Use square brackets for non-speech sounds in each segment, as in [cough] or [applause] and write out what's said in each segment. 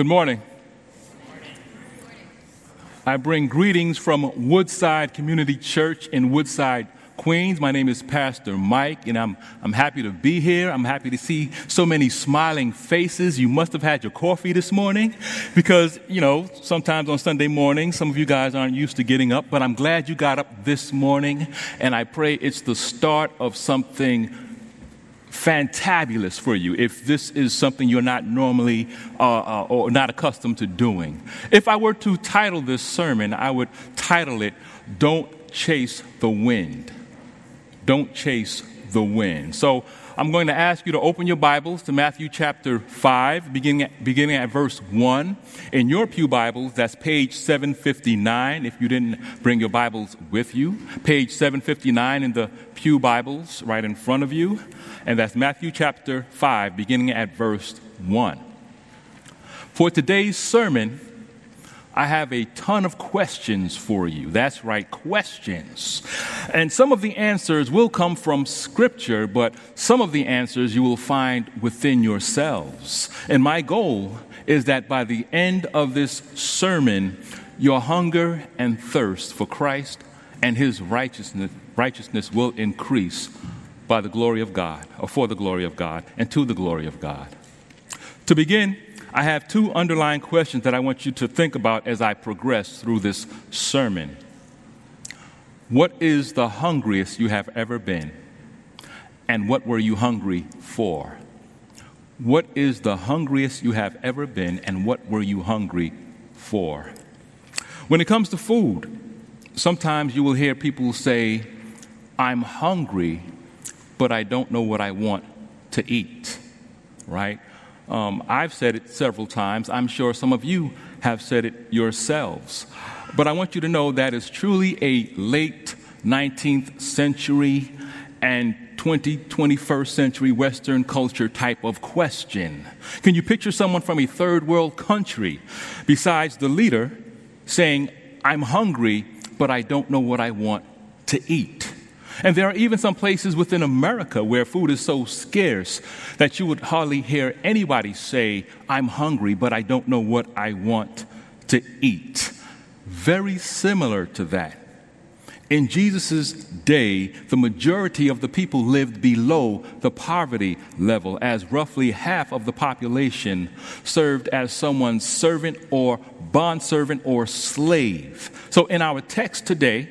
Good morning. I bring greetings from Woodside Community Church in Woodside, Queens. My name is Pastor Mike, and I'm, I'm happy to be here. I'm happy to see so many smiling faces. You must have had your coffee this morning because, you know, sometimes on Sunday morning, some of you guys aren't used to getting up, but I'm glad you got up this morning, and I pray it's the start of something fantabulous for you if this is something you're not normally uh, uh, or not accustomed to doing. If I were to title this sermon, I would title it, Don't Chase the Wind. Don't Chase the Wind. So I'm going to ask you to open your Bibles to Matthew chapter 5, beginning at, beginning at verse 1. In your Pew Bibles, that's page 759, if you didn't bring your Bibles with you. Page 759 in the Pew Bibles right in front of you. And that's Matthew chapter 5, beginning at verse 1. For today's sermon, I have a ton of questions for you. That's right, questions. And some of the answers will come from Scripture, but some of the answers you will find within yourselves. And my goal is that by the end of this sermon, your hunger and thirst for Christ and His righteousness, righteousness will increase by the glory of God, or for the glory of God, and to the glory of God. To begin, I have two underlying questions that I want you to think about as I progress through this sermon. What is the hungriest you have ever been? And what were you hungry for? What is the hungriest you have ever been, and what were you hungry for? When it comes to food, sometimes you will hear people say, I'm hungry, but I don't know what I want to eat, right? Um, I've said it several times. I'm sure some of you have said it yourselves. But I want you to know that is truly a late 19th century and 20, 21st century Western culture type of question. Can you picture someone from a third world country, besides the leader, saying, I'm hungry, but I don't know what I want to eat? And there are even some places within America where food is so scarce that you would hardly hear anybody say, I'm hungry, but I don't know what I want to eat. Very similar to that. In Jesus' day, the majority of the people lived below the poverty level, as roughly half of the population served as someone's servant or bondservant or slave. So, in our text today,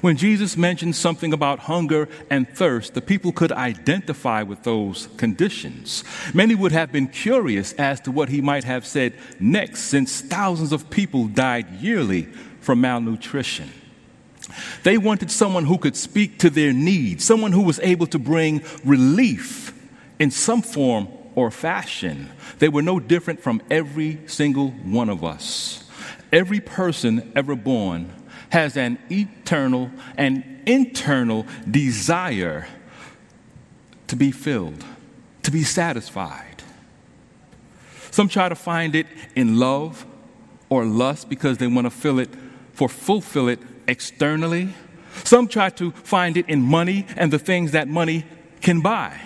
when Jesus mentioned something about hunger and thirst, the people could identify with those conditions. Many would have been curious as to what he might have said next, since thousands of people died yearly from malnutrition. They wanted someone who could speak to their needs, someone who was able to bring relief in some form or fashion. They were no different from every single one of us. Every person ever born has an eternal and internal desire to be filled, to be satisfied. Some try to find it in love or lust because they want to fill it for fulfill it externally. Some try to find it in money and the things that money can buy.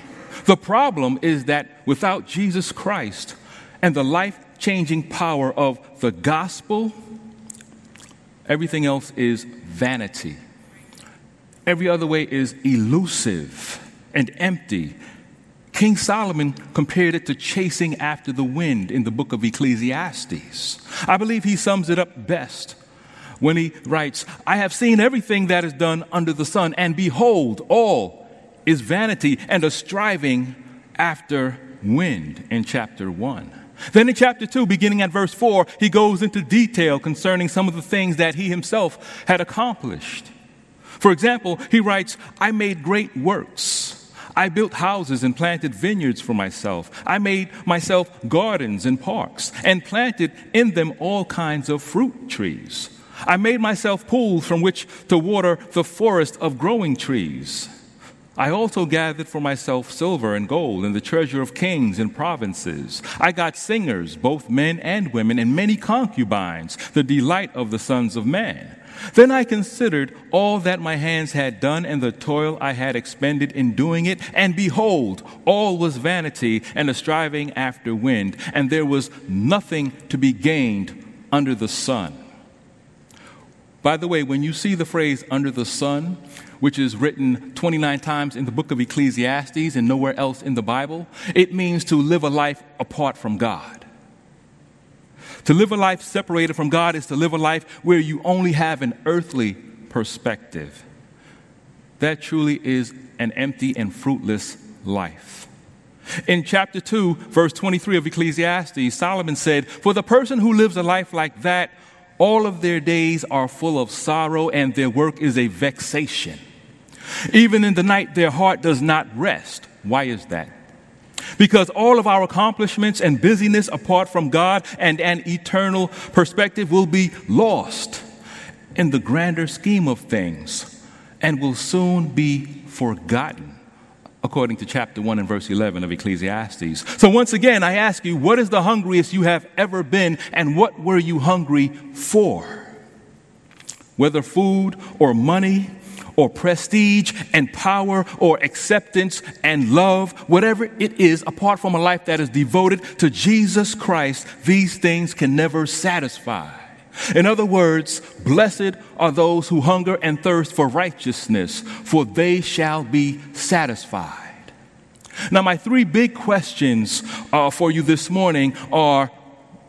The problem is that without Jesus Christ and the life changing power of the gospel, Everything else is vanity. Every other way is elusive and empty. King Solomon compared it to chasing after the wind in the book of Ecclesiastes. I believe he sums it up best when he writes, I have seen everything that is done under the sun, and behold, all is vanity and a striving after wind in chapter 1. Then in chapter 2, beginning at verse 4, he goes into detail concerning some of the things that he himself had accomplished. For example, he writes, I made great works. I built houses and planted vineyards for myself. I made myself gardens and parks and planted in them all kinds of fruit trees. I made myself pools from which to water the forest of growing trees. I also gathered for myself silver and gold and the treasure of kings and provinces. I got singers, both men and women, and many concubines, the delight of the sons of man. Then I considered all that my hands had done and the toil I had expended in doing it, and behold, all was vanity and a striving after wind, and there was nothing to be gained under the sun. By the way, when you see the phrase under the sun, which is written 29 times in the book of Ecclesiastes and nowhere else in the Bible, it means to live a life apart from God. To live a life separated from God is to live a life where you only have an earthly perspective. That truly is an empty and fruitless life. In chapter 2, verse 23 of Ecclesiastes, Solomon said, For the person who lives a life like that, all of their days are full of sorrow and their work is a vexation. Even in the night, their heart does not rest. Why is that? Because all of our accomplishments and busyness apart from God and an eternal perspective will be lost in the grander scheme of things and will soon be forgotten, according to chapter 1 and verse 11 of Ecclesiastes. So, once again, I ask you, what is the hungriest you have ever been, and what were you hungry for? Whether food or money or prestige and power or acceptance and love, whatever it is, apart from a life that is devoted to Jesus Christ, these things can never satisfy. In other words, blessed are those who hunger and thirst for righteousness, for they shall be satisfied. Now, my three big questions uh, for you this morning are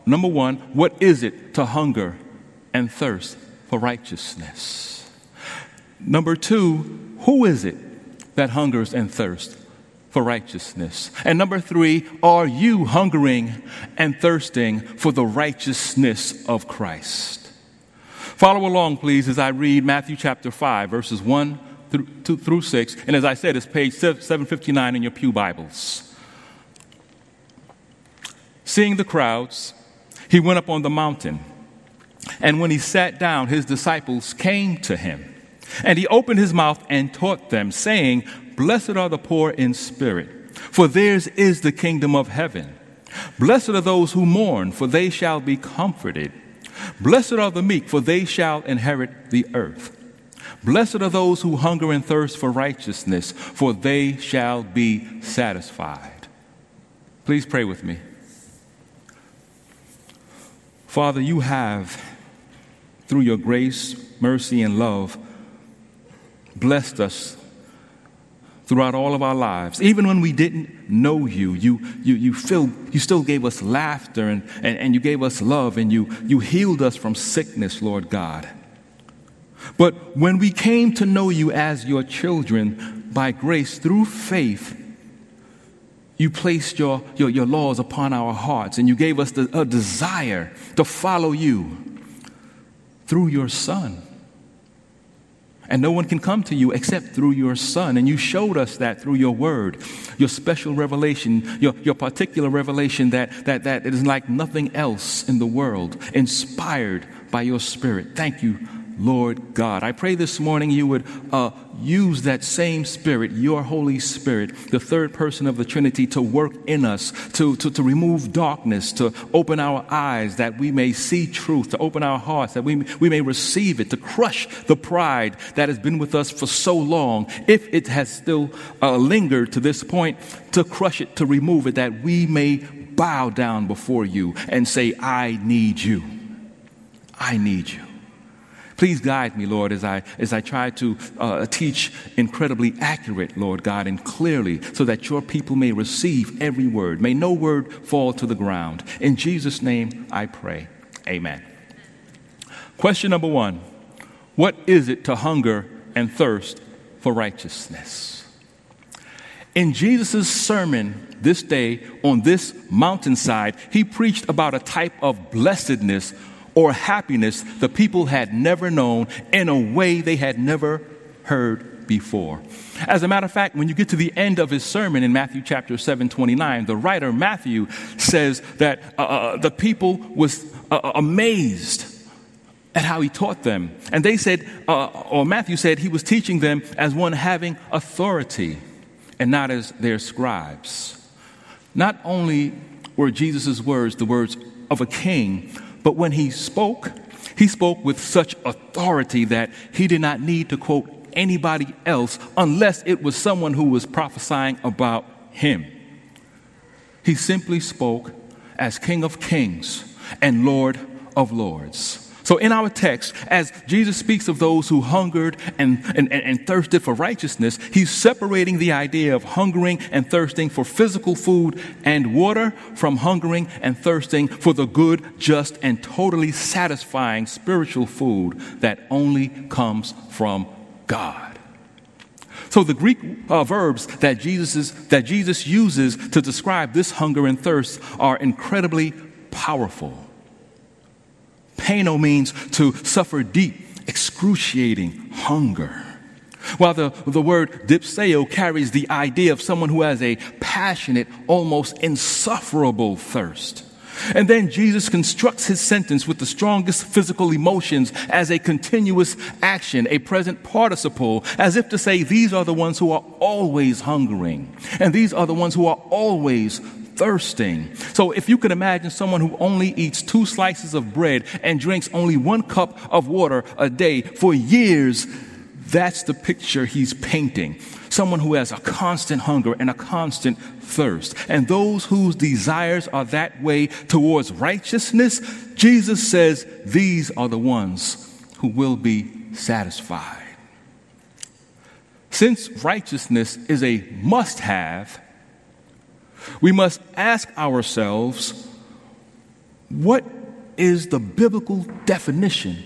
number one, what is it to hunger and thirst for righteousness? Number two, who is it that hungers and thirsts for righteousness? And number three, are you hungering and thirsting for the righteousness of Christ? Follow along, please, as I read Matthew chapter 5, verses 1 through, 2 through 6. And as I said, it's page 759 in your Pew Bibles. Seeing the crowds, he went up on the mountain. And when he sat down, his disciples came to him. And he opened his mouth and taught them, saying, Blessed are the poor in spirit, for theirs is the kingdom of heaven. Blessed are those who mourn, for they shall be comforted. Blessed are the meek, for they shall inherit the earth. Blessed are those who hunger and thirst for righteousness, for they shall be satisfied. Please pray with me. Father, you have, through your grace, mercy, and love, blessed us throughout all of our lives. Even when we didn't know you, you, you, you, feel, you still gave us laughter and, and, and you gave us love and you, you healed us from sickness, Lord God. But when we came to know you as your children by grace through faith, you placed your, your, your laws upon our hearts and you gave us the, a desire to follow you through your Son. And no one can come to you except through your Son. And you showed us that through your word, your special revelation, your, your particular revelation that, that, that it is like nothing else in the world, inspired by your Spirit. Thank you, Lord God. I pray this morning you would uh, use that same Spirit, your Holy Spirit, the third person of the Trinity, to work in us, to, to, to remove darkness, to open our eyes that we may see truth, to open our hearts that we, we may receive it, to crush the pride that has been with us for so long, if it has still uh, lingered to this point, to crush it, to remove it, that we may bow down before you and say, I need you. I need you. Please guide me, Lord, as I, as I try to uh, teach incredibly accurate, Lord God, and clearly so that your people may receive every word. May no word fall to the ground. In Jesus' name I pray. Amen. Question number one What is it to hunger and thirst for righteousness? In Jesus' sermon this day on this mountainside, he preached about a type of blessedness or happiness the people had never known in a way they had never heard before. As a matter of fact, when you get to the end of his sermon in Matthew chapter 7 29, the writer Matthew says that uh, uh the people was uh, uh, amazed at how he taught them. And they said, uh, or Matthew said, he was teaching them as one having authority and not as their scribes. Not only were Jesus' words the words of a king, But when he spoke, he spoke with such authority that he did not need to quote anybody else unless it was someone who was prophesying about him. He simply spoke as King of Kings and Lord of Lords. So, in our text, as Jesus speaks of those who hungered and, and, and, thirsted for righteousness, he's separating the idea of hungering and thirsting for physical food and water from hungering and thirsting for the good, just, and totally satisfying spiritual food that only comes from God. So the Greek uh, verbs that Jesus, is, that Jesus uses to describe this hunger and thirst are incredibly powerful. Paino means to suffer deep, excruciating hunger. While the, the word dipseo carries the idea of someone who has a passionate, almost insufferable thirst. And then Jesus constructs his sentence with the strongest physical emotions as a continuous action, a present participle, as if to say, these are the ones who are always hungering, and these are the ones who are always thirsting. So if you could imagine someone who only eats two slices of bread and drinks only one cup of water a day for years, that's the picture he's painting. Someone who has a constant hunger and a constant thirst. And those whose desires are that way towards righteousness, Jesus says these are the ones who will be satisfied. Since righteousness is a must have, we must ask ourselves what is the biblical definition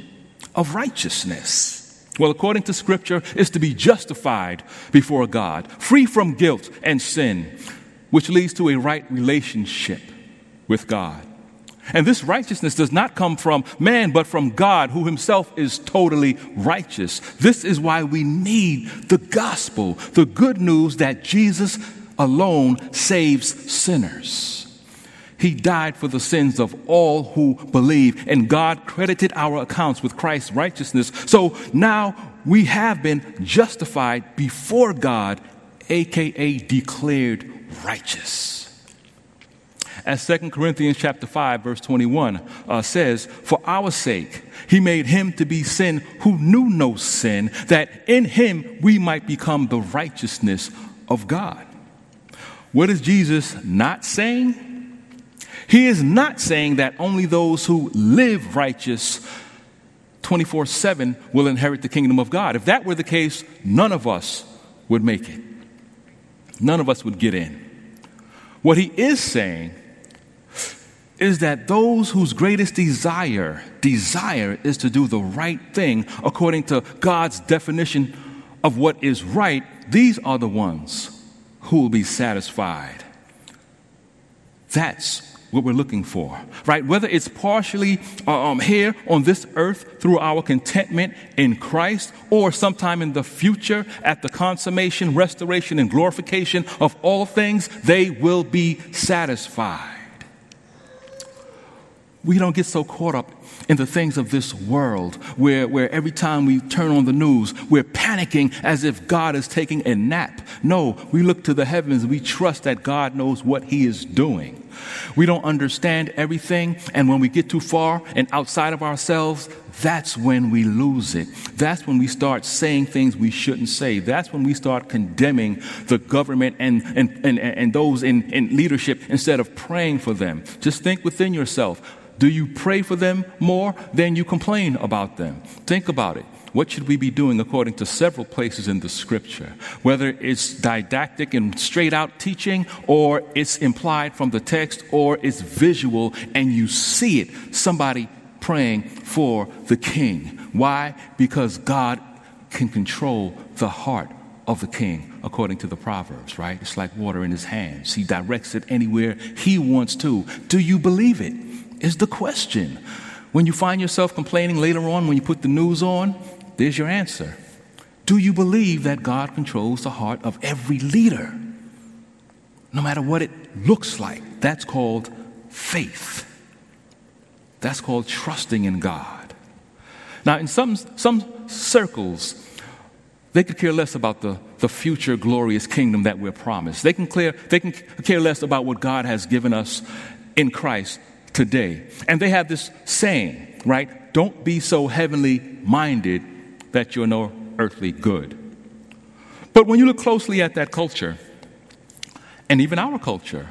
of righteousness? Well, according to Scripture, is to be justified before God, free from guilt and sin, which leads to a right relationship with God. And this righteousness does not come from man, but from God, who himself is totally righteous. This is why we need the gospel, the good news that Jesus alone saves sinners. He died for the sins of all who believe, and God credited our accounts with Christ's righteousness. So now we have been justified before God, aka declared righteous. As 2 Corinthians chapter 5 verse 21 uh, says, "For our sake he made him to be sin who knew no sin, that in him we might become the righteousness of God." What is Jesus not saying? He is not saying that only those who live righteous 24 7 will inherit the kingdom of God. If that were the case, none of us would make it. None of us would get in. What he is saying is that those whose greatest desire, desire is to do the right thing according to God's definition of what is right, these are the ones who will be satisfied. That's what we're looking for, right? Whether it's partially uh, um, here on this earth through our contentment in Christ or sometime in the future at the consummation, restoration, and glorification of all things, they will be satisfied. We don't get so caught up in the things of this world, where, where every time we turn on the news, we're panicking as if God is taking a nap. No, we look to the heavens. We trust that God knows what He is doing. We don't understand everything, and when we get too far and outside of ourselves, that's when we lose it. That's when we start saying things we shouldn't say. That's when we start condemning the government and, and, and, and those in, in leadership instead of praying for them. Just think within yourself do you pray for them more than you complain about them? Think about it. What should we be doing according to several places in the scripture? Whether it's didactic and straight out teaching, or it's implied from the text, or it's visual and you see it. Somebody praying for the king. Why? Because God can control the heart of the king, according to the Proverbs, right? It's like water in his hands. He directs it anywhere he wants to. Do you believe it? Is the question. When you find yourself complaining later on when you put the news on, there's your answer. Do you believe that God controls the heart of every leader? No matter what it looks like, that's called faith. That's called trusting in God. Now, in some, some circles, they could care less about the, the future glorious kingdom that we're promised. They can, clear, they can care less about what God has given us in Christ today. And they have this saying, right? Don't be so heavenly minded that you're no earthly good. But when you look closely at that culture, and even our culture,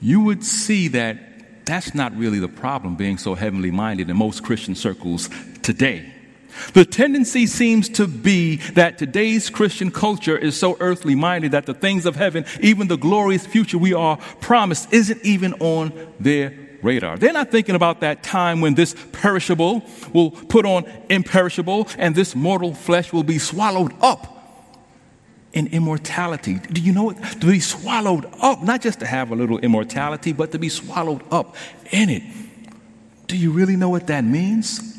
you would see that that's not really the problem being so heavenly minded in most Christian circles today. The tendency seems to be that today's Christian culture is so earthly minded that the things of heaven, even the glorious future we are promised, isn't even on their radar. They're not thinking about that time when this perishable will put on imperishable and this mortal flesh will be swallowed up in immortality. Do you know what? To be swallowed up, not just to have a little immortality, but to be swallowed up in it. Do you really know what that means?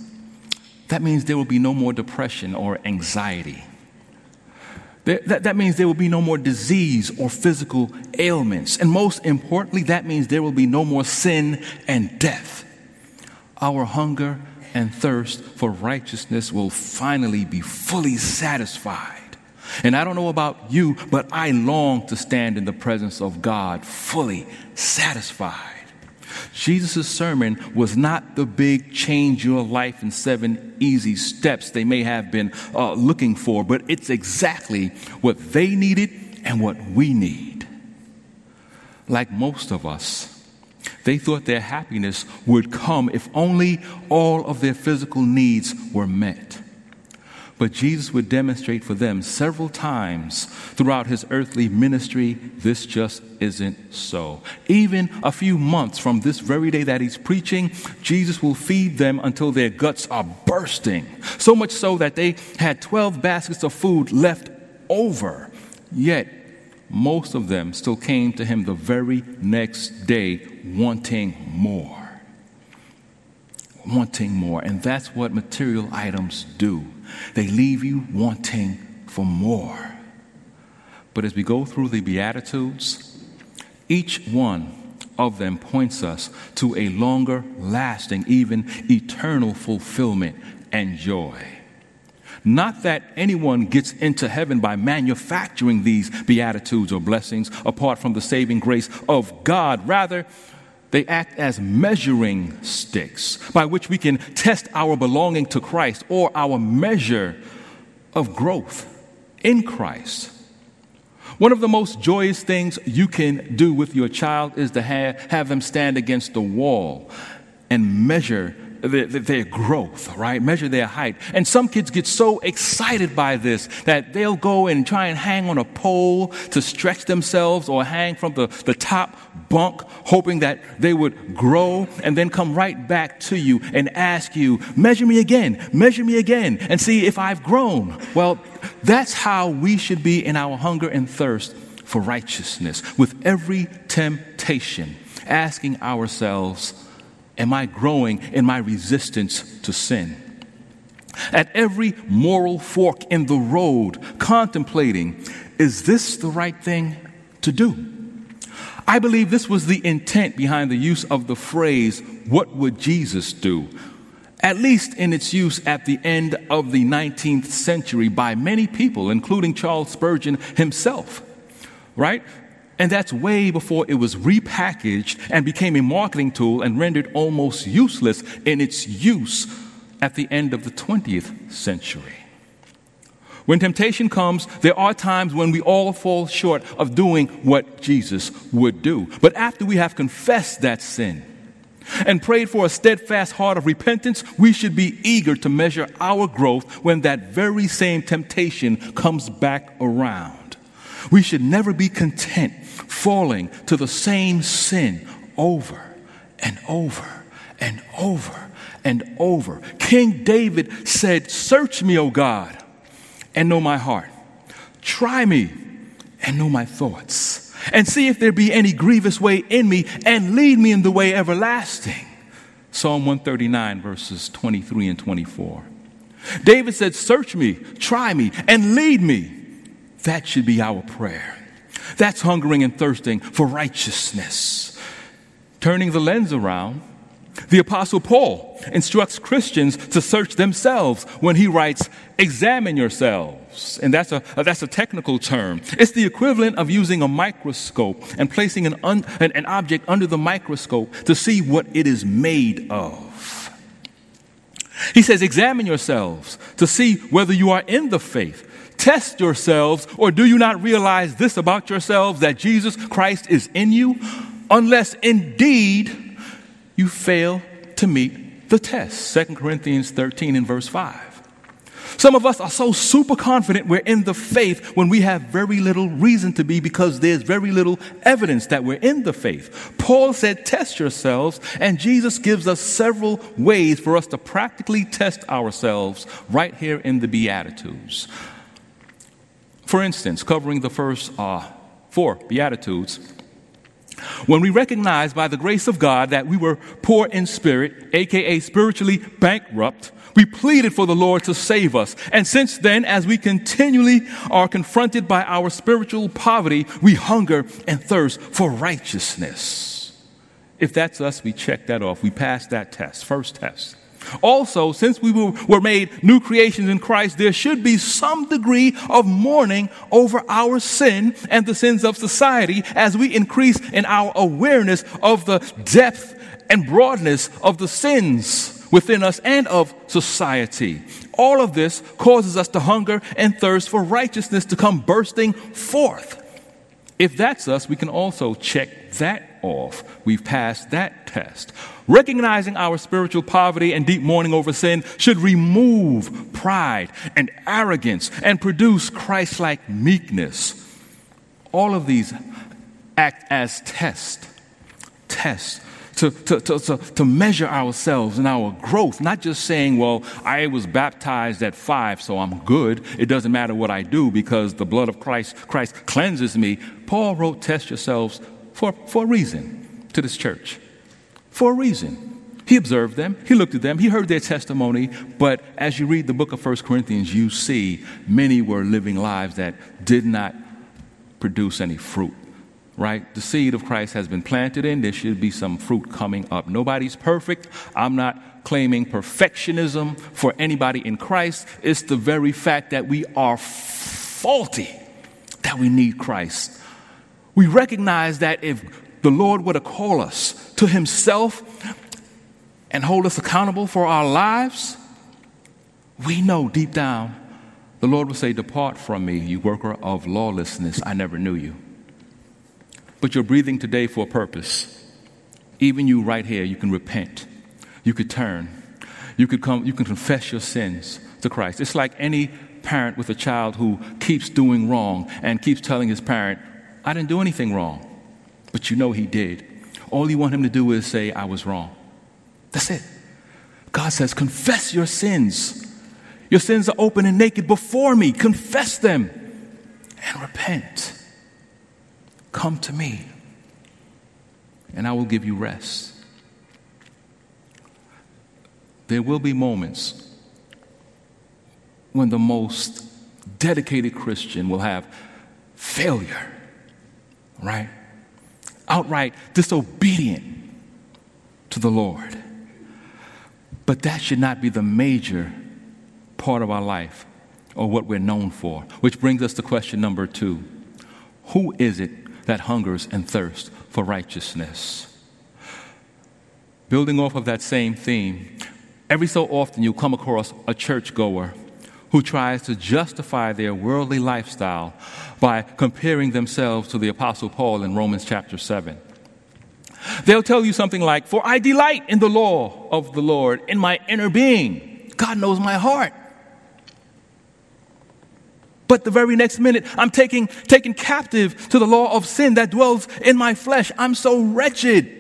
That means there will be no more depression or anxiety. That, that, means there will be no more disease or physical ailments. And most importantly, that means there will be no more sin and death. Our hunger and thirst for righteousness will finally be fully satisfied. And I don't know about you, but I long to stand in the presence of God fully satisfied. Jesus' sermon was not the big change your life in seven easy steps they may have been uh, looking for, but it's exactly what they needed and what we need. Like most of us, they thought their happiness would come if only all of their physical needs were met. But Jesus would demonstrate for them several times throughout his earthly ministry this just isn't so. Even a few months from this very day that he's preaching, Jesus will feed them until their guts are bursting. So much so that they had 12 baskets of food left over. Yet, most of them still came to him the very next day wanting more wanting more. And that's what material items do. They leave you wanting for more. But as we go through the Beatitudes, each one of them points us to a longer lasting, even eternal fulfillment and joy. Not that anyone gets into heaven by manufacturing these beatitudes or blessings apart from the saving grace of God. Rather, they act as measuring sticks by which we can test our belonging to Christ or our measure of growth in Christ. One of the most joyous things you can do with your child is to have, have them stand against the wall and measure their, their, growth, right? Measure their height. And some kids get so excited by this that they'll go and try and hang on a pole to stretch themselves or hang from the, the top bunk, hoping that they would grow and then come right back to you and ask you, measure me again, measure me again, and see if I've grown. Well, that's how we should be in our hunger and thirst for righteousness with every temptation, asking ourselves, am I growing in my resistance to sin? At every moral fork in the road, contemplating, is this the right thing to do? I believe this was the intent behind the use of the phrase, What would Jesus do? At least in its use at the end of the 19th century by many people, including Charles Spurgeon himself, right? And that's way before it was repackaged and became a marketing tool and rendered almost useless in its use at the end of the 20th century. When temptation comes, there are times when we all fall short of doing what Jesus would do. But after we have confessed that sin and prayed for a steadfast heart of repentance, we should be eager to measure our growth when that very same temptation comes back around. We should never be content falling to the same sin over and over and over and over. King David said, Search me, O God and know my heart. Try me and know my thoughts. And see if there be any grievous way in me and lead me in the way everlasting. Psalm 139, verses 23 and 24. David said, Search me, try me, and lead me. That should be our prayer. That's hungering and thirsting for righteousness. Turning the lens around, The Apostle Paul instructs Christians to search themselves when he writes, Examine yourselves. And that's a, uh, that's a technical term. It's the equivalent of using a microscope and placing an, un, an, an object under the microscope to see what it is made of. He says, Examine yourselves to see whether you are in the faith. Test yourselves, or do you not realize this about yourselves that Jesus Christ is in you? Unless indeed you fail to meet the test. 2 Corinthians 13 and verse 5. Some of us are so super confident we're in the faith when we have very little reason to be because there's very little evidence that we're in the faith. Paul said, Test yourselves, and Jesus gives us several ways for us to practically test ourselves right here in the Beatitudes. For instance, covering the first uh, four Beatitudes, when we recognize by the grace of God that we were poor in spirit, aka spiritually bankrupt, we pleaded for the Lord to save us. And since then, as we continually are confronted by our spiritual poverty, we hunger and thirst for righteousness. If that's us, we check that off. We pass that test, first test. Also, since we were made new creations in Christ, there should be some degree of mourning over our sin and the sins of society as we increase in our awareness of the depth and broadness of the sins within us and of society. All of this causes us to hunger and thirst for righteousness to come bursting forth. If that's us, we can also check that off. We've passed that test. Recognizing our spiritual poverty and deep mourning over sin should remove pride and arrogance and produce Christ like meekness. All of these act as tests, tests to, to, to, to, measure ourselves and our growth, not just saying, well, I was baptized at five, so I'm good. It doesn't matter what I do because the blood of Christ, Christ cleanses me. Paul wrote, test yourselves for, for a reason to this church for a reason. He observed them, he looked at them, he heard their testimony, but as you read the book of 1 Corinthians, you see many were living lives that did not produce any fruit. Right? The seed of Christ has been planted in. There should be some fruit coming up. Nobody's perfect. I'm not claiming perfectionism for anybody in Christ. It's the very fact that we are faulty that we need Christ. We recognize that if the Lord were to call us to Himself and hold us accountable for our lives, we know deep down the Lord will say, Depart from me, you worker of lawlessness. I never knew you. But you're breathing today for a purpose. Even you, right here, you can repent. You could turn. You could come, you can confess your sins to Christ. It's like any parent with a child who keeps doing wrong and keeps telling his parent, I didn't do anything wrong but you know he did. All you want him to do is say, I was wrong. That's it. God says, confess your sins. Your sins are open and naked before me. Confess them and repent. Come to me, and I will give you rest. There will be moments when the most dedicated Christian will have failure, right? outright disobedient to the Lord. But that should not be the major part of our life or what we're known for. Which brings us to question number two Who is it that hungers and thirsts for righteousness? Building off of that same theme, every so often you come across a churchgoer who tries to justify their worldly lifestyle by comparing themselves to the Apostle Paul in Romans chapter 7. They'll tell you something like, For I delight in the law of the Lord in my inner being. God knows my heart. But the very next minute, I'm taking, taken captive to the law of sin that dwells in my flesh. I'm so wretched.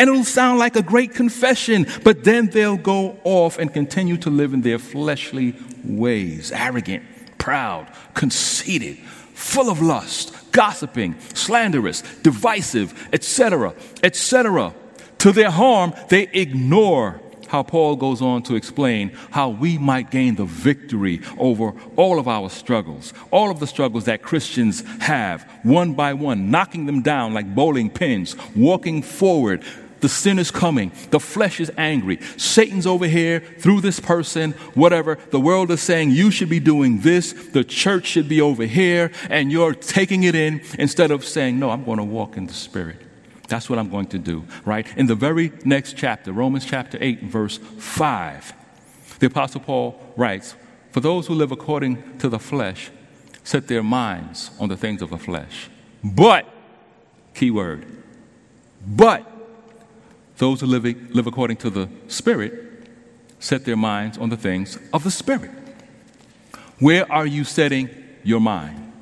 And it'll sound like a great confession, but then they'll go off and continue to live in their fleshly ways arrogant, proud, conceited, full of lust, gossiping, slanderous, divisive, etc., etc. To their harm, they ignore how Paul goes on to explain how we might gain the victory over all of our struggles, all of the struggles that Christians have, one by one, knocking them down like bowling pins, walking forward, The sin is coming. The flesh is angry. Satan's over here through this person, whatever. The world is saying you should be doing this. The church should be over here. And you're taking it in instead of saying, no, I'm going to walk in the Spirit. That's what I'm going to do, right? In the very next chapter, Romans chapter 8, verse 5, the Apostle Paul writes, For those who live according to the flesh set their minds on the things of the flesh. But, key word, but those who live, live according to the Spirit set their minds on the things of the Spirit. Where are you setting your mind?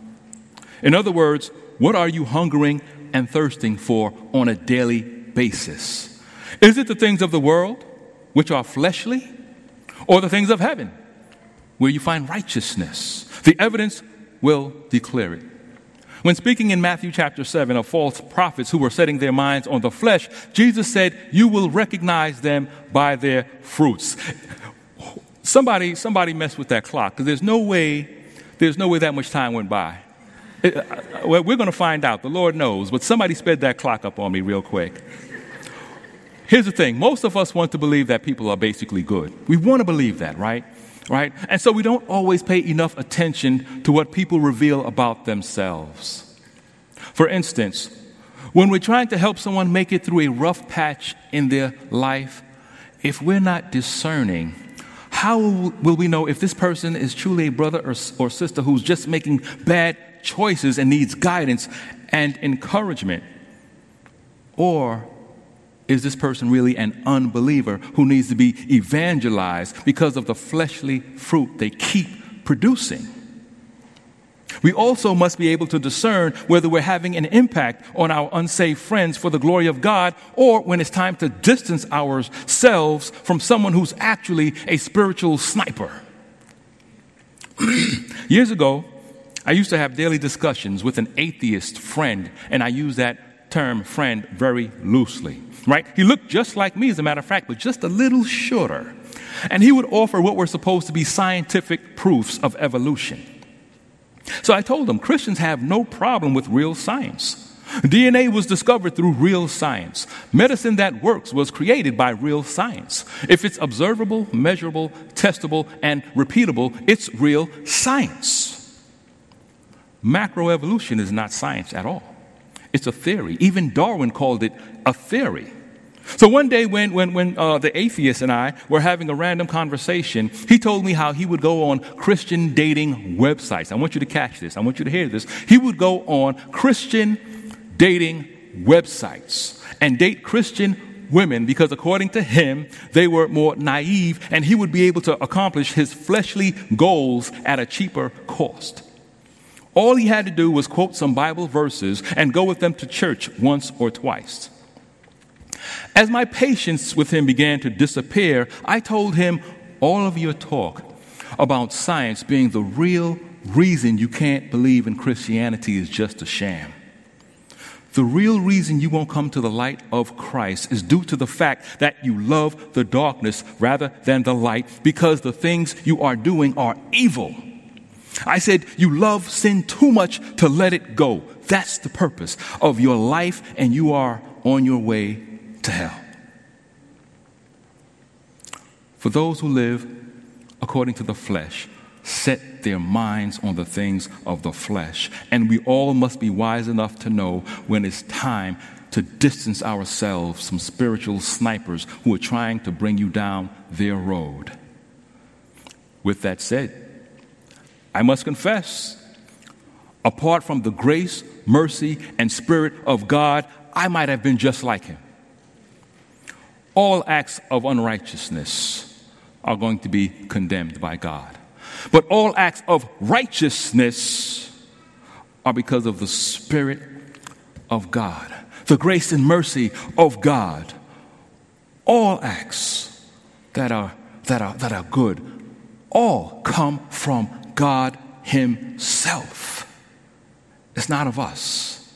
In other words, what are you hungering and thirsting for on a daily basis? Is it the things of the world, which are fleshly, or the things of heaven, where you find righteousness? The evidence will declare it. When speaking in Matthew chapter 7 of false prophets who were setting their minds on the flesh, Jesus said, You will recognize them by their fruits. Somebody, somebody messed with that clock because there's no way, there's no way that much time went by. It, uh, well, we're going to find out. The Lord knows. But somebody sped that clock up on me real quick. Here's the thing most of us want to believe that people are basically good. We want to believe that, right? Right? And so we don't always pay enough attention to what people reveal about themselves. For instance, when we're trying to help someone make it through a rough patch in their life, if we're not discerning, how will we know if this person is truly a brother or, or sister who's just making bad choices and needs guidance and encouragement? Or is this person really an unbeliever who needs to be evangelized because of the fleshly fruit they keep producing? We also must be able to discern whether we're having an impact on our unsaved friends for the glory of God or when it's time to distance ourselves from someone who's actually a spiritual sniper. [clears throat] Years ago, I used to have daily discussions with an atheist friend, and I use that term friend very loosely right? He looked just like me, as a matter of fact, but just a little shorter. And he would offer what were supposed to be scientific proofs of evolution. So I told him Christians have no problem with real science. DNA was discovered through real science. Medicine that works was created by real science. If it's observable, measurable, testable, and repeatable, it's real science. Macroevolution is not science at all. It's a theory. Even Darwin called it a theory. So one day, when, when, when uh, the atheist and I were having a random conversation, he told me how he would go on Christian dating websites. I want you to catch this. I want you to hear this. He would go on Christian dating websites and date Christian women because, according to him, they were more naive and he would be able to accomplish his fleshly goals at a cheaper cost. All he had to do was quote some Bible verses and go with them to church once or twice. As my patience with him began to disappear, I told him all of your talk about science being the real reason you can't believe in Christianity is just a sham. The real reason you won't come to the light of Christ is due to the fact that you love the darkness rather than the light because the things you are doing are evil. I said, You love sin too much to let it go. That's the purpose of your life, and you are on your way to hell. For those who live according to the flesh, set their minds on the things of the flesh. And we all must be wise enough to know when it's time to distance ourselves from spiritual snipers who are trying to bring you down their road. With that said, I must confess, apart from the grace, mercy, and Spirit of God, I might have been just like him all acts of unrighteousness are going to be condemned by God. But all acts of righteousness are because of the Spirit of God, the grace and mercy of God. All acts that are, that are, that are good all come from God Himself. It's not of us.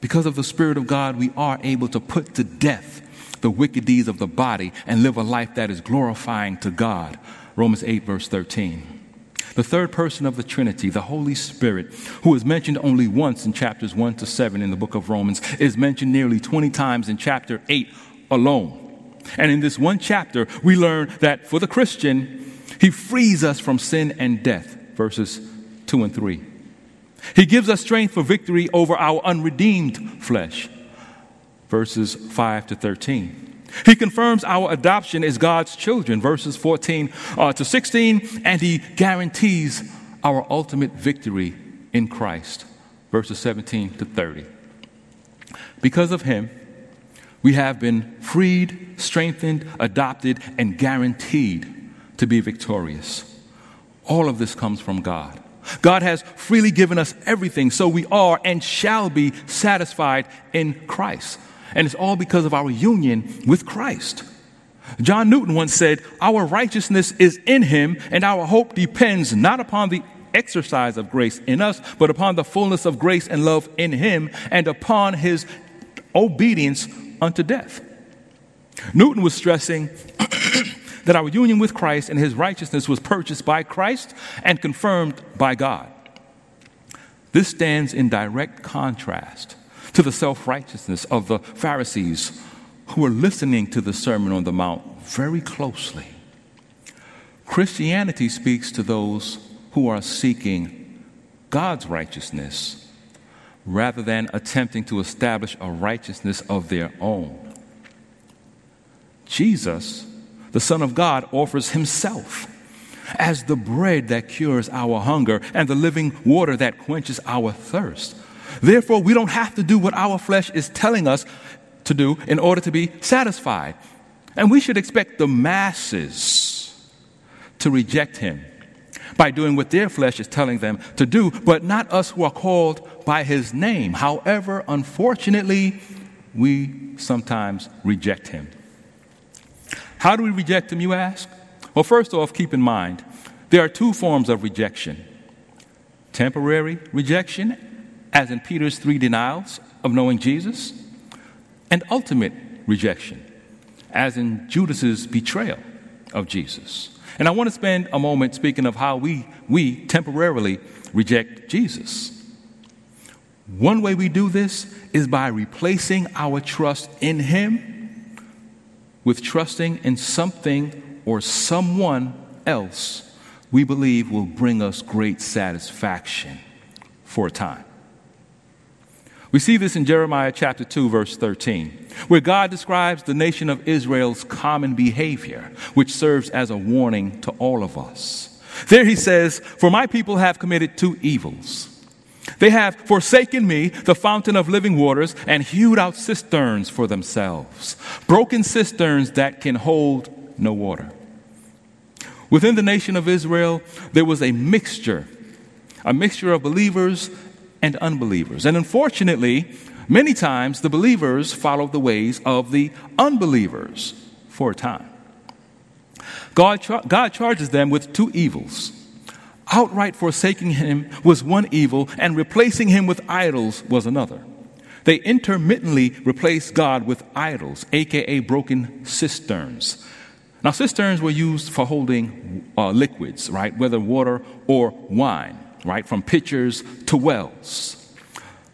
Because of the Spirit of God, we are able to put to death the wicked deeds of the body and live a life that is glorifying to God. Romans 8, verse 13. The third person of the Trinity, the Holy Spirit, who is mentioned only once in chapters 1 to 7 in the book of Romans, is mentioned nearly 20 times in chapter 8 alone. And in this one chapter, we learn that for the Christian, he frees us from sin and death, verses 2 and 3. He gives us strength for victory over our unredeemed flesh, verses 5 to 13. He confirms our adoption as God's children, verses 14 uh, to 16, and he guarantees our ultimate victory in Christ, verses 17 to 30. Because of him, we have been freed, strengthened, adopted, and guaranteed to be victorious. All of this comes from God. God has freely given us everything, so we are and shall be satisfied in Christ. And it's all because of our union with Christ. John Newton once said, Our righteousness is in him, and our hope depends not upon the exercise of grace in us, but upon the fullness of grace and love in him, and upon his obedience unto death. Newton was stressing [coughs] that our union with Christ and his righteousness was purchased by Christ and confirmed by God. This stands in direct contrast to the self righteousness of the Pharisees who were listening to the Sermon on the Mount very closely. Christianity speaks to those who are seeking God's righteousness rather than attempting to establish a righteousness of their own. Jesus, the Son of God, offers Himself as the bread that cures our hunger and the living water that quenches our thirst. Therefore, we don't have to do what our flesh is telling us to do in order to be satisfied. And we should expect the masses to reject him by doing what their flesh is telling them to do, but not us who are called by his name. However, unfortunately, we sometimes reject him. How do we reject him, you ask? Well, first off, keep in mind there are two forms of rejection temporary rejection as in Peter's three denials of knowing Jesus, and ultimate rejection, as in Judas's betrayal of Jesus. And I want to spend a moment speaking of how we, we temporarily reject Jesus. One way we do this is by replacing our trust in Him with trusting in something or someone else we believe will bring us great satisfaction for a time. We see this in Jeremiah chapter 2, verse 13, where God describes the nation of Israel's common behavior, which serves as a warning to all of us. There he says, For my people have committed two evils. They have forsaken me, the fountain of living waters, and hewed out cisterns for themselves, broken cisterns that can hold no water. Within the nation of Israel, there was a mixture, a mixture of believers and unbelievers. And unfortunately, many times the believers follow the ways of the unbelievers for a time. God, char- God charges them with two evils. Outright forsaking him was one evil, and replacing him with idols was another. They intermittently replace God with idols, aka broken cisterns. Now, cisterns were used for holding uh, liquids, right? Whether water or wine right? From pitchers to wells.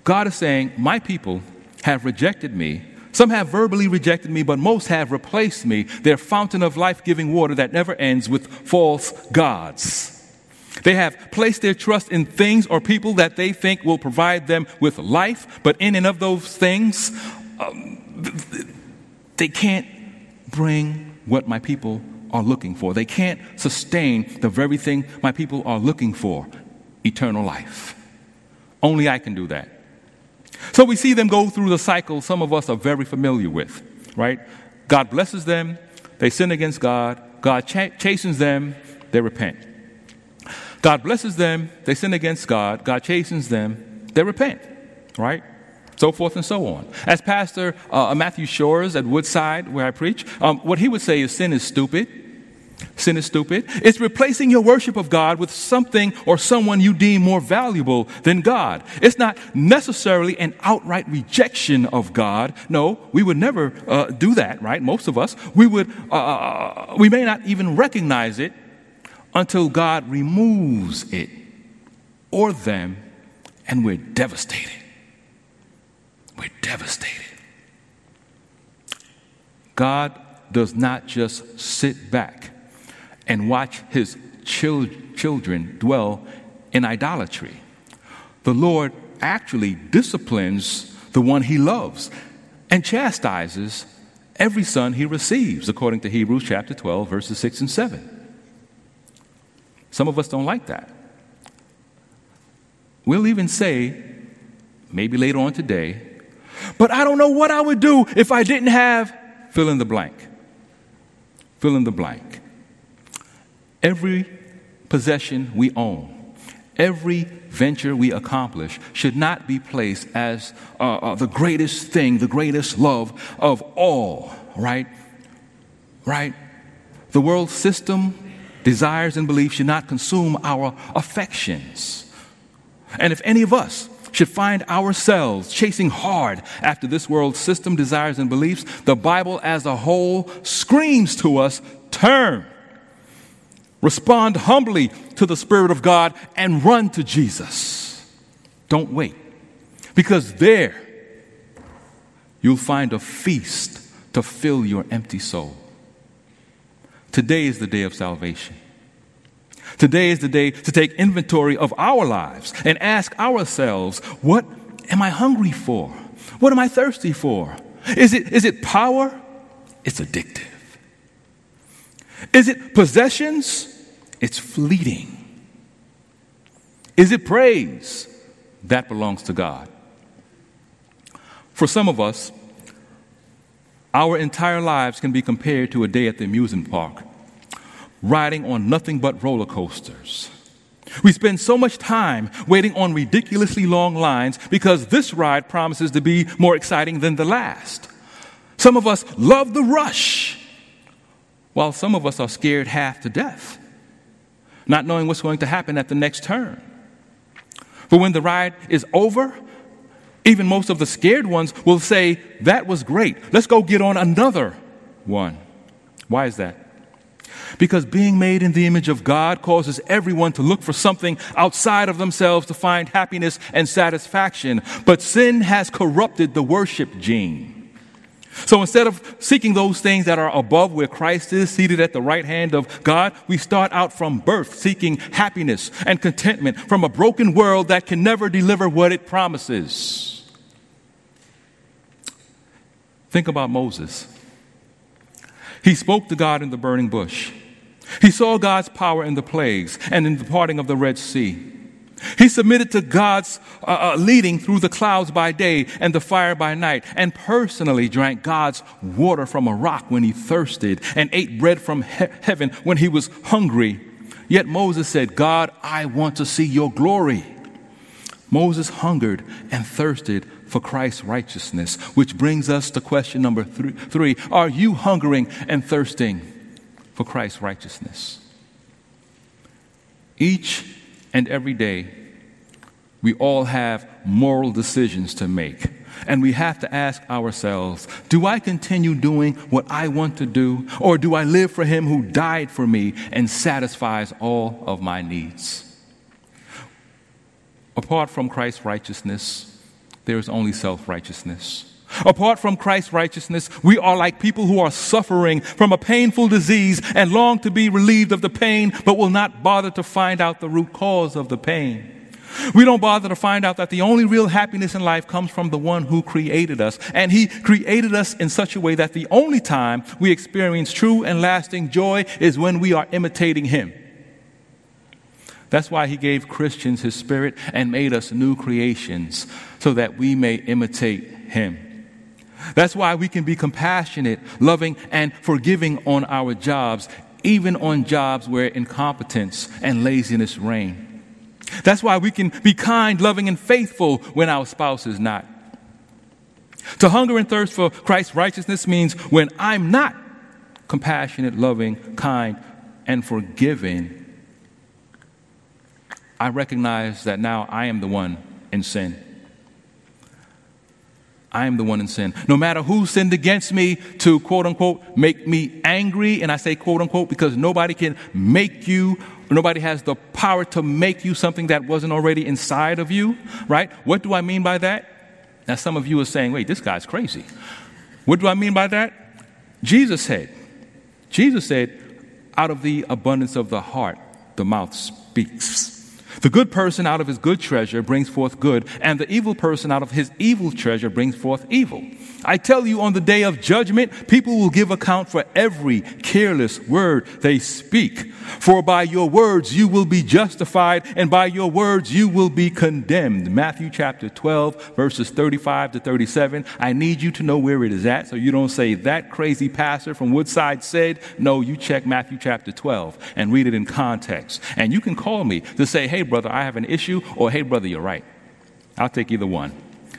God is saying, My people have rejected me. Some have verbally rejected me, but most have replaced me, their fountain of life giving water that never ends, with false gods. They have placed their trust in things or people that they think will provide them with life, but in and of those things, um, they can't bring what my people are looking for. They can't sustain the very thing my people are looking for eternal life. Only I can do that. So we see them go through the cycle some of us are very familiar with, right? God blesses them, they sin against God, God ch- chastens them, they repent. God blesses them, they sin against God, God chastens them, they repent, right? So forth and so on. As Pastor uh, Matthew Shores at Woodside, where I preach, um, what he would say is sin is stupid, Sin is stupid. It's replacing your worship of God with something or someone you deem more valuable than God. It's not necessarily an outright rejection of God. No, we would never uh, do that, right? Most of us. We would, uh, uh we may not even recognize it, until God removes it or them, and we're devastated. We're devastated. God does not just sit back and watch his chil- children dwell in idolatry. The Lord actually disciplines the one he loves and chastises every son he receives, according to Hebrews chapter 12, verses 6 and 7. Some of us don't like that. We'll even say, maybe later on today, but I don't know what I would do if I didn't have fill in the blank. Fill in the blank. Every possession we own, every venture we accomplish should not be placed as uh, uh, the greatest thing, the greatest love of all, right? Right? The world system, desires, and beliefs should not consume our affections. And if any of us should find ourselves chasing hard after this world's system, desires, and beliefs, the Bible as a whole screams to us turn. Respond humbly to the Spirit of God and run to Jesus. Don't wait. Because there you'll find a feast to fill your empty soul. Today is the day of salvation. Today is the day to take inventory of our lives and ask ourselves, what am I hungry for? What am I thirsty for? Is it, is it power? It's addictive. Is it possessions? It's fleeting. Is it praise? That belongs to God. For some of us, our entire lives can be compared to a day at the amusement park, riding on nothing but roller coasters. We spend so much time waiting on ridiculously long lines because this ride promises to be more exciting than the last. Some of us love the rush, while some of us are scared half to death, not knowing what's going to happen at the next turn. But when the ride is over, even most of the scared ones will say, That was great. Let's go get on another one. Why is that? Because being made in the image of God causes everyone to look for something outside of themselves to find happiness and satisfaction. But sin has corrupted the worship gene. So instead of seeking those things that are above where Christ is, seated at the right hand of God, we start out from birth seeking happiness and contentment from a broken world that can never deliver what it promises. Think about Moses. He spoke to God in the burning bush. He saw God's power in the plagues and in the parting of the Red Sea. He submitted to God's uh, uh, leading through the clouds by day and the fire by night, and personally drank God's water from a rock when he thirsted, and ate bread from he- heaven when he was hungry. Yet Moses said, God, I want to see your glory. Moses hungered and thirsted for Christ's righteousness, which brings us to question number three, three. Are you hungering and thirsting for Christ's righteousness? Each and every day, we all have moral decisions to make. And we have to ask ourselves do I continue doing what I want to do, or do I live for Him who died for me and satisfies all of my needs? Apart from Christ's righteousness, there is only self righteousness. Apart from Christ's righteousness, we are like people who are suffering from a painful disease and long to be relieved of the pain, but will not bother to find out the root cause of the pain. We don't bother to find out that the only real happiness in life comes from the one who created us. And he created us in such a way that the only time we experience true and lasting joy is when we are imitating him. That's why he gave Christians his spirit and made us new creations so that we may imitate him. That's why we can be compassionate, loving, and forgiving on our jobs, even on jobs where incompetence and laziness reign. That's why we can be kind, loving, and faithful when our spouse is not. To hunger and thirst for Christ's righteousness means when I'm not compassionate, loving, kind, and forgiving, I recognize that now I am the one in sin. I am the one in sin. No matter who sinned against me to quote unquote make me angry, and I say quote unquote because nobody can make you Nobody has the power to make you something that wasn't already inside of you, right? What do I mean by that? Now, some of you are saying, wait, this guy's crazy. What do I mean by that? Jesus said, Jesus said, out of the abundance of the heart, the mouth speaks. The good person out of his good treasure brings forth good, and the evil person out of his evil treasure brings forth evil. I tell you, on the day of judgment, people will give account for every careless word they speak. For by your words you will be justified, and by your words you will be condemned. Matthew chapter 12, verses 35 to 37. I need you to know where it is at so you don't say, that crazy pastor from Woodside said. No, you check Matthew chapter 12 and read it in context. And you can call me to say, hey, brother, I have an issue, or hey, brother, you're right. I'll take either one.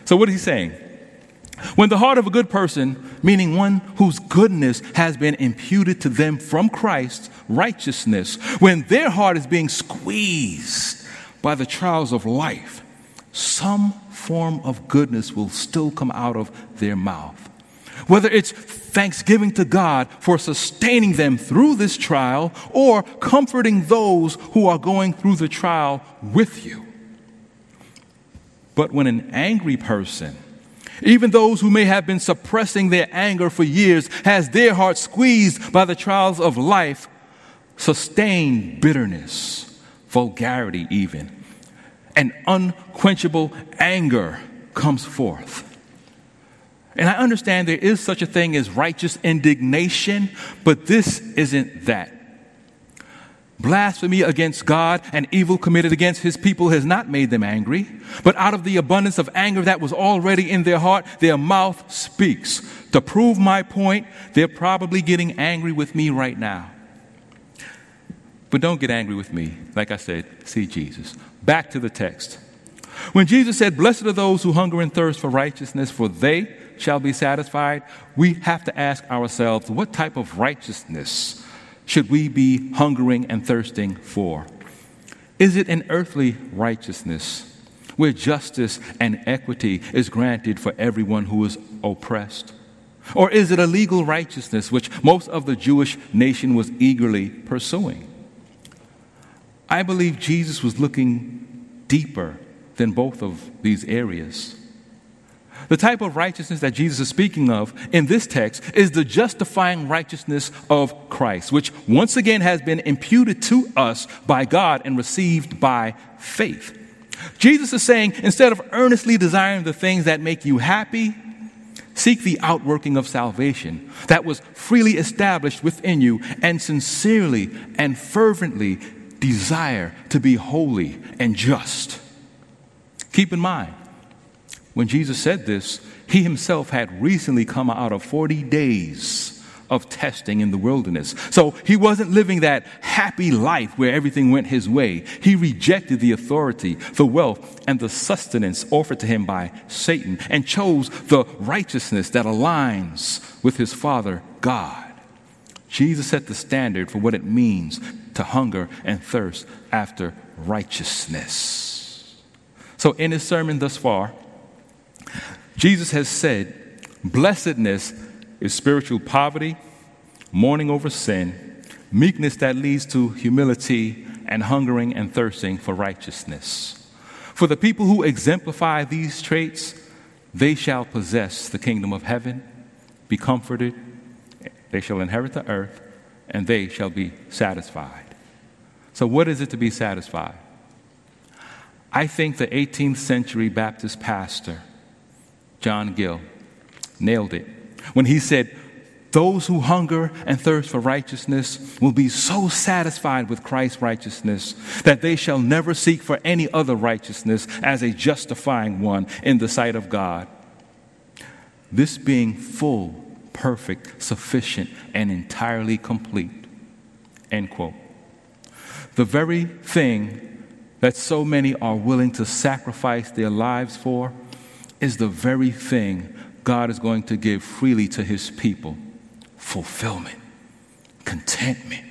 So, what is he saying? When the heart of a good person, meaning one whose goodness has been imputed to them from Christ's righteousness, when their heart is being squeezed by the trials of life, some form of goodness will still come out of their mouth. Whether it's thanksgiving to God for sustaining them through this trial or comforting those who are going through the trial with you. But when an angry person, even those who may have been suppressing their anger for years, has their heart squeezed by the trials of life, sustained bitterness, vulgarity, even, and unquenchable anger comes forth. And I understand there is such a thing as righteous indignation, but this isn't that. Blasphemy against God and evil committed against his people has not made them angry, but out of the abundance of anger that was already in their heart, their mouth speaks. To prove my point, they're probably getting angry with me right now. But don't get angry with me. Like I said, see Jesus. Back to the text. When Jesus said, Blessed are those who hunger and thirst for righteousness, for they shall be satisfied, we have to ask ourselves, what type of righteousness should we be hungering and thirsting for? Is it an earthly righteousness where justice and equity is granted for everyone who is oppressed? Or is it a legal righteousness which most of the Jewish nation was eagerly pursuing? I believe Jesus was looking deeper than both of these areas. The type of righteousness that Jesus is speaking of in this text is the justifying righteousness of Christ, which once again has been imputed to us by God and received by faith. Jesus is saying instead of earnestly desiring the things that make you happy, seek the outworking of salvation that was freely established within you and sincerely and fervently desire to be holy and just. Keep in mind, when Jesus said this, he himself had recently come out of 40 days of testing in the wilderness. So he wasn't living that happy life where everything went his way. He rejected the authority, the wealth, and the sustenance offered to him by Satan and chose the righteousness that aligns with his Father God. Jesus set the standard for what it means to hunger and thirst after righteousness. So, in his sermon thus far, Jesus has said, blessedness is spiritual poverty, mourning over sin, meekness that leads to humility, and hungering and thirsting for righteousness. For the people who exemplify these traits, they shall possess the kingdom of heaven, be comforted, they shall inherit the earth, and they shall be satisfied. So, what is it to be satisfied? I think the 18th century Baptist pastor John Gill, nailed it when he said, Those who hunger and thirst for righteousness will be so satisfied with Christ's righteousness that they shall never seek for any other righteousness as a justifying one in the sight of God. This being full, perfect, sufficient, and entirely complete. End quote. The very thing that so many are willing to sacrifice their lives for is the very thing God is going to give freely to his people fulfillment, contentment,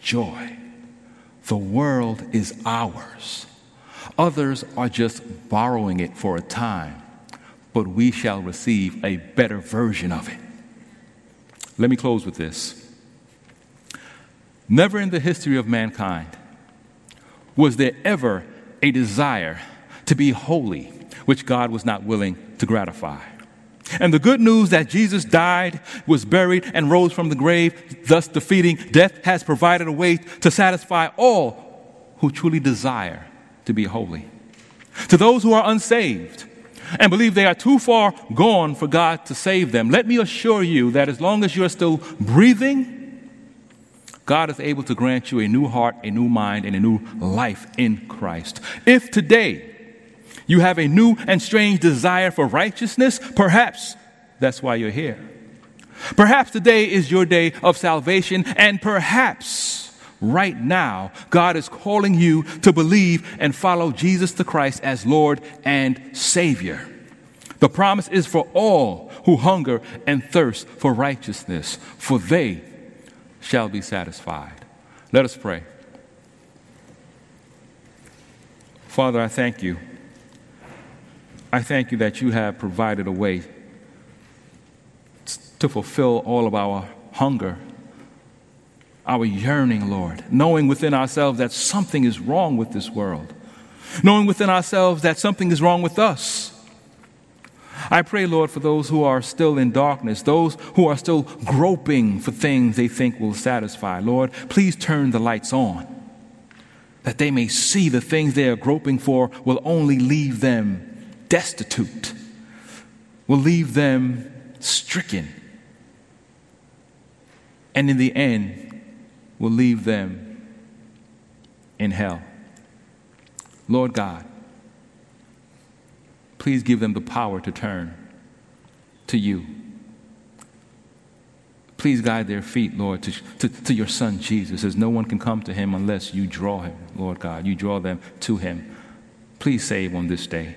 joy. The world is ours. Others are just borrowing it for a time, but we shall receive a better version of it. Let me close with this. Never in the history of mankind was there ever a desire to be holy, which God was not willing to gratify. And the good news that Jesus died, was buried, and rose from the grave, thus defeating death, has provided a way to satisfy all who truly desire to be holy. To those who are unsaved and believe they are too far gone for God to save them, let me assure you that as long as you are still breathing, God is able to grant you a new heart, a new mind, and a new life in Christ. If today you have a new and strange desire for righteousness, perhaps that's why you're here. Perhaps today is your day of salvation, and perhaps right now, God is calling you to believe and follow Jesus the Christ as Lord and Savior. The promise is for all who hunger and thirst for righteousness, for they shall be satisfied. Let us pray. Father, I thank you. I thank you that you have provided a way to fulfill all of our hunger our yearning, Lord, knowing within ourselves that something is wrong with this world, knowing within ourselves that something is wrong with us. I pray, Lord, for those who are still in darkness, those who are still groping for things they think will satisfy. Lord, please turn the lights on that they may see the things they are groping for will only leave them destitute, will leave them stricken. And in the end, will leave them in hell. Lord God, please give them the power to turn to you. Please guide their feet, Lord, to, to, to, your Son Jesus, as no one can come to him unless you draw him, Lord God. You draw them to him. Please save on this day.